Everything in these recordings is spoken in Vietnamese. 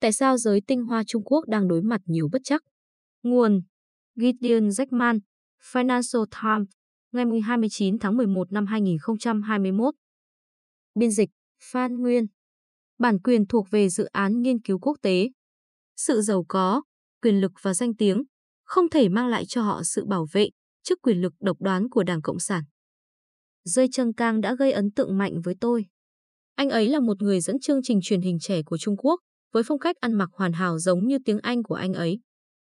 Tại sao giới tinh hoa Trung Quốc đang đối mặt nhiều bất chắc? Nguồn Gideon Jackman, Financial Times, ngày 29 tháng 11 năm 2021. Biên dịch Phan Nguyên Bản quyền thuộc về dự án nghiên cứu quốc tế. Sự giàu có, quyền lực và danh tiếng không thể mang lại cho họ sự bảo vệ trước quyền lực độc đoán của Đảng Cộng sản. Dây Trân Cang đã gây ấn tượng mạnh với tôi. Anh ấy là một người dẫn chương trình truyền hình trẻ của Trung Quốc, với phong cách ăn mặc hoàn hảo giống như tiếng Anh của anh ấy.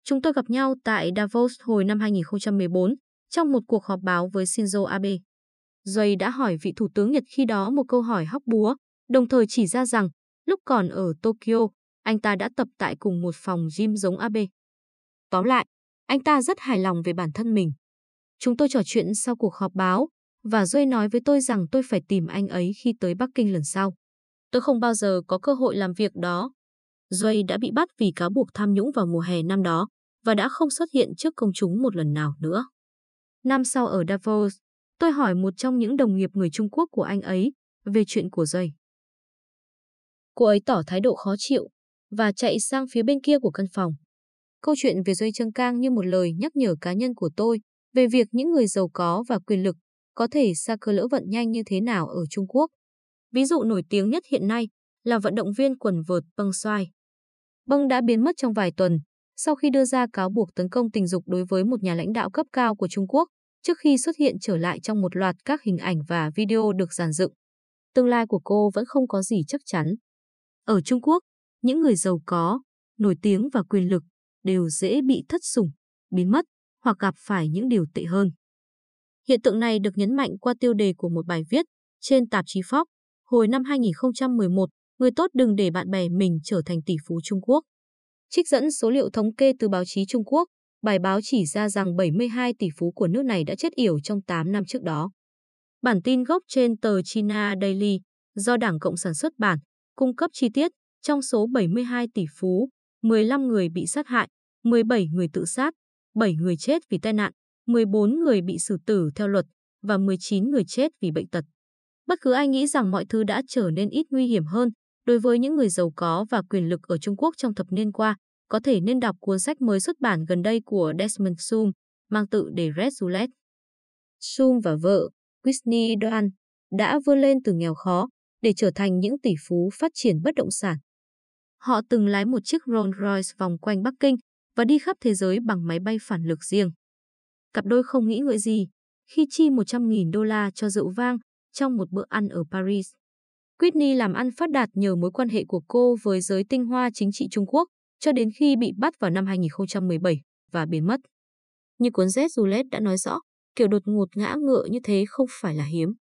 Chúng tôi gặp nhau tại Davos hồi năm 2014 trong một cuộc họp báo với Shinzo Abe. Duy đã hỏi vị thủ tướng Nhật khi đó một câu hỏi hóc búa, đồng thời chỉ ra rằng lúc còn ở Tokyo, anh ta đã tập tại cùng một phòng gym giống Abe. Tóm lại, anh ta rất hài lòng về bản thân mình. Chúng tôi trò chuyện sau cuộc họp báo, và Duy nói với tôi rằng tôi phải tìm anh ấy khi tới Bắc Kinh lần sau. Tôi không bao giờ có cơ hội làm việc đó. Duy đã bị bắt vì cáo buộc tham nhũng vào mùa hè năm đó và đã không xuất hiện trước công chúng một lần nào nữa. Năm sau ở Davos, tôi hỏi một trong những đồng nghiệp người Trung Quốc của anh ấy về chuyện của Duy. Cô ấy tỏ thái độ khó chịu và chạy sang phía bên kia của căn phòng. Câu chuyện về Duy Trương Cang như một lời nhắc nhở cá nhân của tôi về việc những người giàu có và quyền lực có thể xa cơ lỡ vận nhanh như thế nào ở Trung Quốc. Ví dụ nổi tiếng nhất hiện nay là vận động viên quần vợt Băng Xoai. Băng đã biến mất trong vài tuần sau khi đưa ra cáo buộc tấn công tình dục đối với một nhà lãnh đạo cấp cao của Trung Quốc trước khi xuất hiện trở lại trong một loạt các hình ảnh và video được giàn dựng. Tương lai của cô vẫn không có gì chắc chắn. Ở Trung Quốc, những người giàu có, nổi tiếng và quyền lực đều dễ bị thất sủng, biến mất hoặc gặp phải những điều tệ hơn. Hiện tượng này được nhấn mạnh qua tiêu đề của một bài viết trên tạp chí Fox hồi năm 2011, người tốt đừng để bạn bè mình trở thành tỷ phú Trung Quốc. Trích dẫn số liệu thống kê từ báo chí Trung Quốc, bài báo chỉ ra rằng 72 tỷ phú của nước này đã chết yểu trong 8 năm trước đó. Bản tin gốc trên tờ China Daily do Đảng Cộng sản xuất bản cung cấp chi tiết trong số 72 tỷ phú, 15 người bị sát hại, 17 người tự sát, 7 người chết vì tai nạn, 14 người bị xử tử theo luật và 19 người chết vì bệnh tật. Bất cứ ai nghĩ rằng mọi thứ đã trở nên ít nguy hiểm hơn đối với những người giàu có và quyền lực ở Trung Quốc trong thập niên qua, có thể nên đọc cuốn sách mới xuất bản gần đây của Desmond Sum mang tự đề Red Roulette. Sum và vợ, Whitney Doan, đã vươn lên từ nghèo khó để trở thành những tỷ phú phát triển bất động sản. Họ từng lái một chiếc Rolls Royce vòng quanh Bắc Kinh và đi khắp thế giới bằng máy bay phản lực riêng. Cặp đôi không nghĩ ngợi gì khi chi 100.000 đô la cho rượu vang trong một bữa ăn ở Paris. Whitney làm ăn phát đạt nhờ mối quan hệ của cô với giới tinh hoa chính trị Trung Quốc cho đến khi bị bắt vào năm 2017 và biến mất. Như cuốn Z Roulette đã nói rõ, kiểu đột ngột ngã ngựa như thế không phải là hiếm.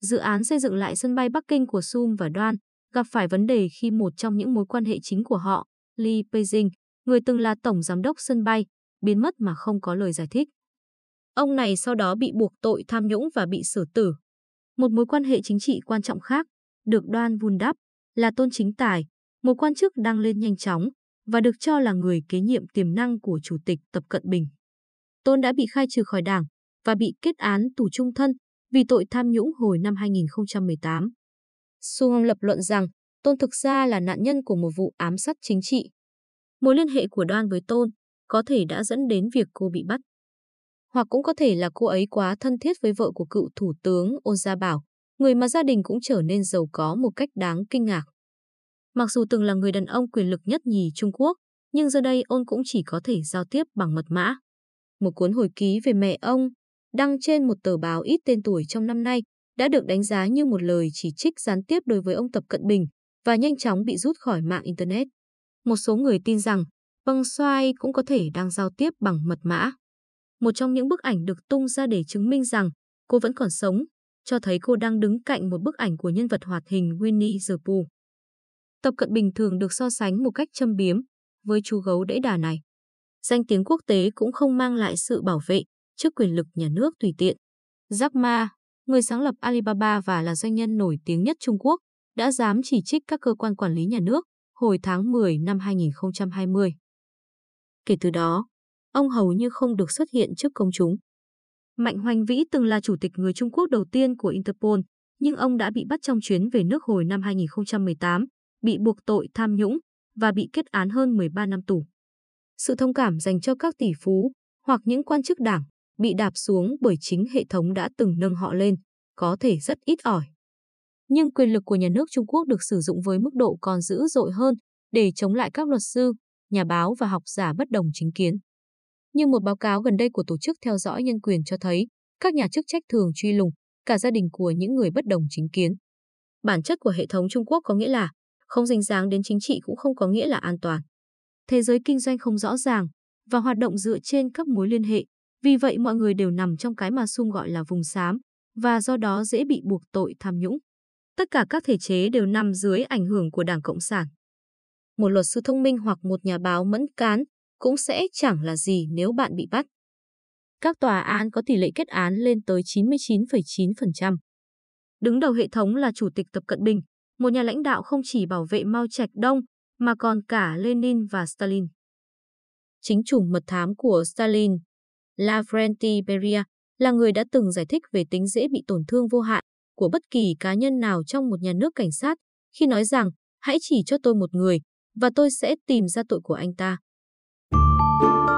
Dự án xây dựng lại sân bay Bắc Kinh của Sum và Đoan gặp phải vấn đề khi một trong những mối quan hệ chính của họ, Li Beijing, người từng là tổng giám đốc sân bay, biến mất mà không có lời giải thích. Ông này sau đó bị buộc tội tham nhũng và bị xử tử. Một mối quan hệ chính trị quan trọng khác, được đoan vun đắp, là Tôn Chính Tài, một quan chức đang lên nhanh chóng và được cho là người kế nhiệm tiềm năng của Chủ tịch Tập Cận Bình. Tôn đã bị khai trừ khỏi đảng và bị kết án tù trung thân vì tội tham nhũng hồi năm 2018. Su lập luận rằng Tôn thực ra là nạn nhân của một vụ ám sát chính trị. Mối liên hệ của Đoan với Tôn có thể đã dẫn đến việc cô bị bắt hoặc cũng có thể là cô ấy quá thân thiết với vợ của cựu thủ tướng Ôn Gia Bảo, người mà gia đình cũng trở nên giàu có một cách đáng kinh ngạc. Mặc dù từng là người đàn ông quyền lực nhất nhì Trung Quốc, nhưng giờ đây Ôn cũng chỉ có thể giao tiếp bằng mật mã. Một cuốn hồi ký về mẹ ông, đăng trên một tờ báo ít tên tuổi trong năm nay, đã được đánh giá như một lời chỉ trích gián tiếp đối với ông Tập Cận Bình và nhanh chóng bị rút khỏi mạng Internet. Một số người tin rằng Băng Xoai cũng có thể đang giao tiếp bằng mật mã. Một trong những bức ảnh được tung ra để chứng minh rằng cô vẫn còn sống, cho thấy cô đang đứng cạnh một bức ảnh của nhân vật hoạt hình Winnie the Pooh. Tập Cận Bình thường được so sánh một cách châm biếm với chú gấu đẫy đà này. Danh tiếng quốc tế cũng không mang lại sự bảo vệ trước quyền lực nhà nước tùy tiện. Jack Ma, người sáng lập Alibaba và là doanh nhân nổi tiếng nhất Trung Quốc, đã dám chỉ trích các cơ quan quản lý nhà nước hồi tháng 10 năm 2020. Kể từ đó, ông hầu như không được xuất hiện trước công chúng. Mạnh Hoành Vĩ từng là chủ tịch người Trung Quốc đầu tiên của Interpol, nhưng ông đã bị bắt trong chuyến về nước hồi năm 2018, bị buộc tội tham nhũng và bị kết án hơn 13 năm tù. Sự thông cảm dành cho các tỷ phú hoặc những quan chức đảng bị đạp xuống bởi chính hệ thống đã từng nâng họ lên, có thể rất ít ỏi. Nhưng quyền lực của nhà nước Trung Quốc được sử dụng với mức độ còn dữ dội hơn để chống lại các luật sư, nhà báo và học giả bất đồng chính kiến. Như một báo cáo gần đây của Tổ chức Theo dõi Nhân quyền cho thấy, các nhà chức trách thường truy lùng cả gia đình của những người bất đồng chính kiến. Bản chất của hệ thống Trung Quốc có nghĩa là không dính dáng đến chính trị cũng không có nghĩa là an toàn. Thế giới kinh doanh không rõ ràng và hoạt động dựa trên các mối liên hệ, vì vậy mọi người đều nằm trong cái mà Sung gọi là vùng xám và do đó dễ bị buộc tội tham nhũng. Tất cả các thể chế đều nằm dưới ảnh hưởng của Đảng Cộng sản. Một luật sư thông minh hoặc một nhà báo mẫn cán cũng sẽ chẳng là gì nếu bạn bị bắt. Các tòa án có tỷ lệ kết án lên tới 99,9%. Đứng đầu hệ thống là Chủ tịch Tập Cận Bình, một nhà lãnh đạo không chỉ bảo vệ Mao Trạch Đông mà còn cả Lenin và Stalin. Chính chủ mật thám của Stalin, Lavrenti Beria, là người đã từng giải thích về tính dễ bị tổn thương vô hạn của bất kỳ cá nhân nào trong một nhà nước cảnh sát khi nói rằng hãy chỉ cho tôi một người và tôi sẽ tìm ra tội của anh ta. Thank you.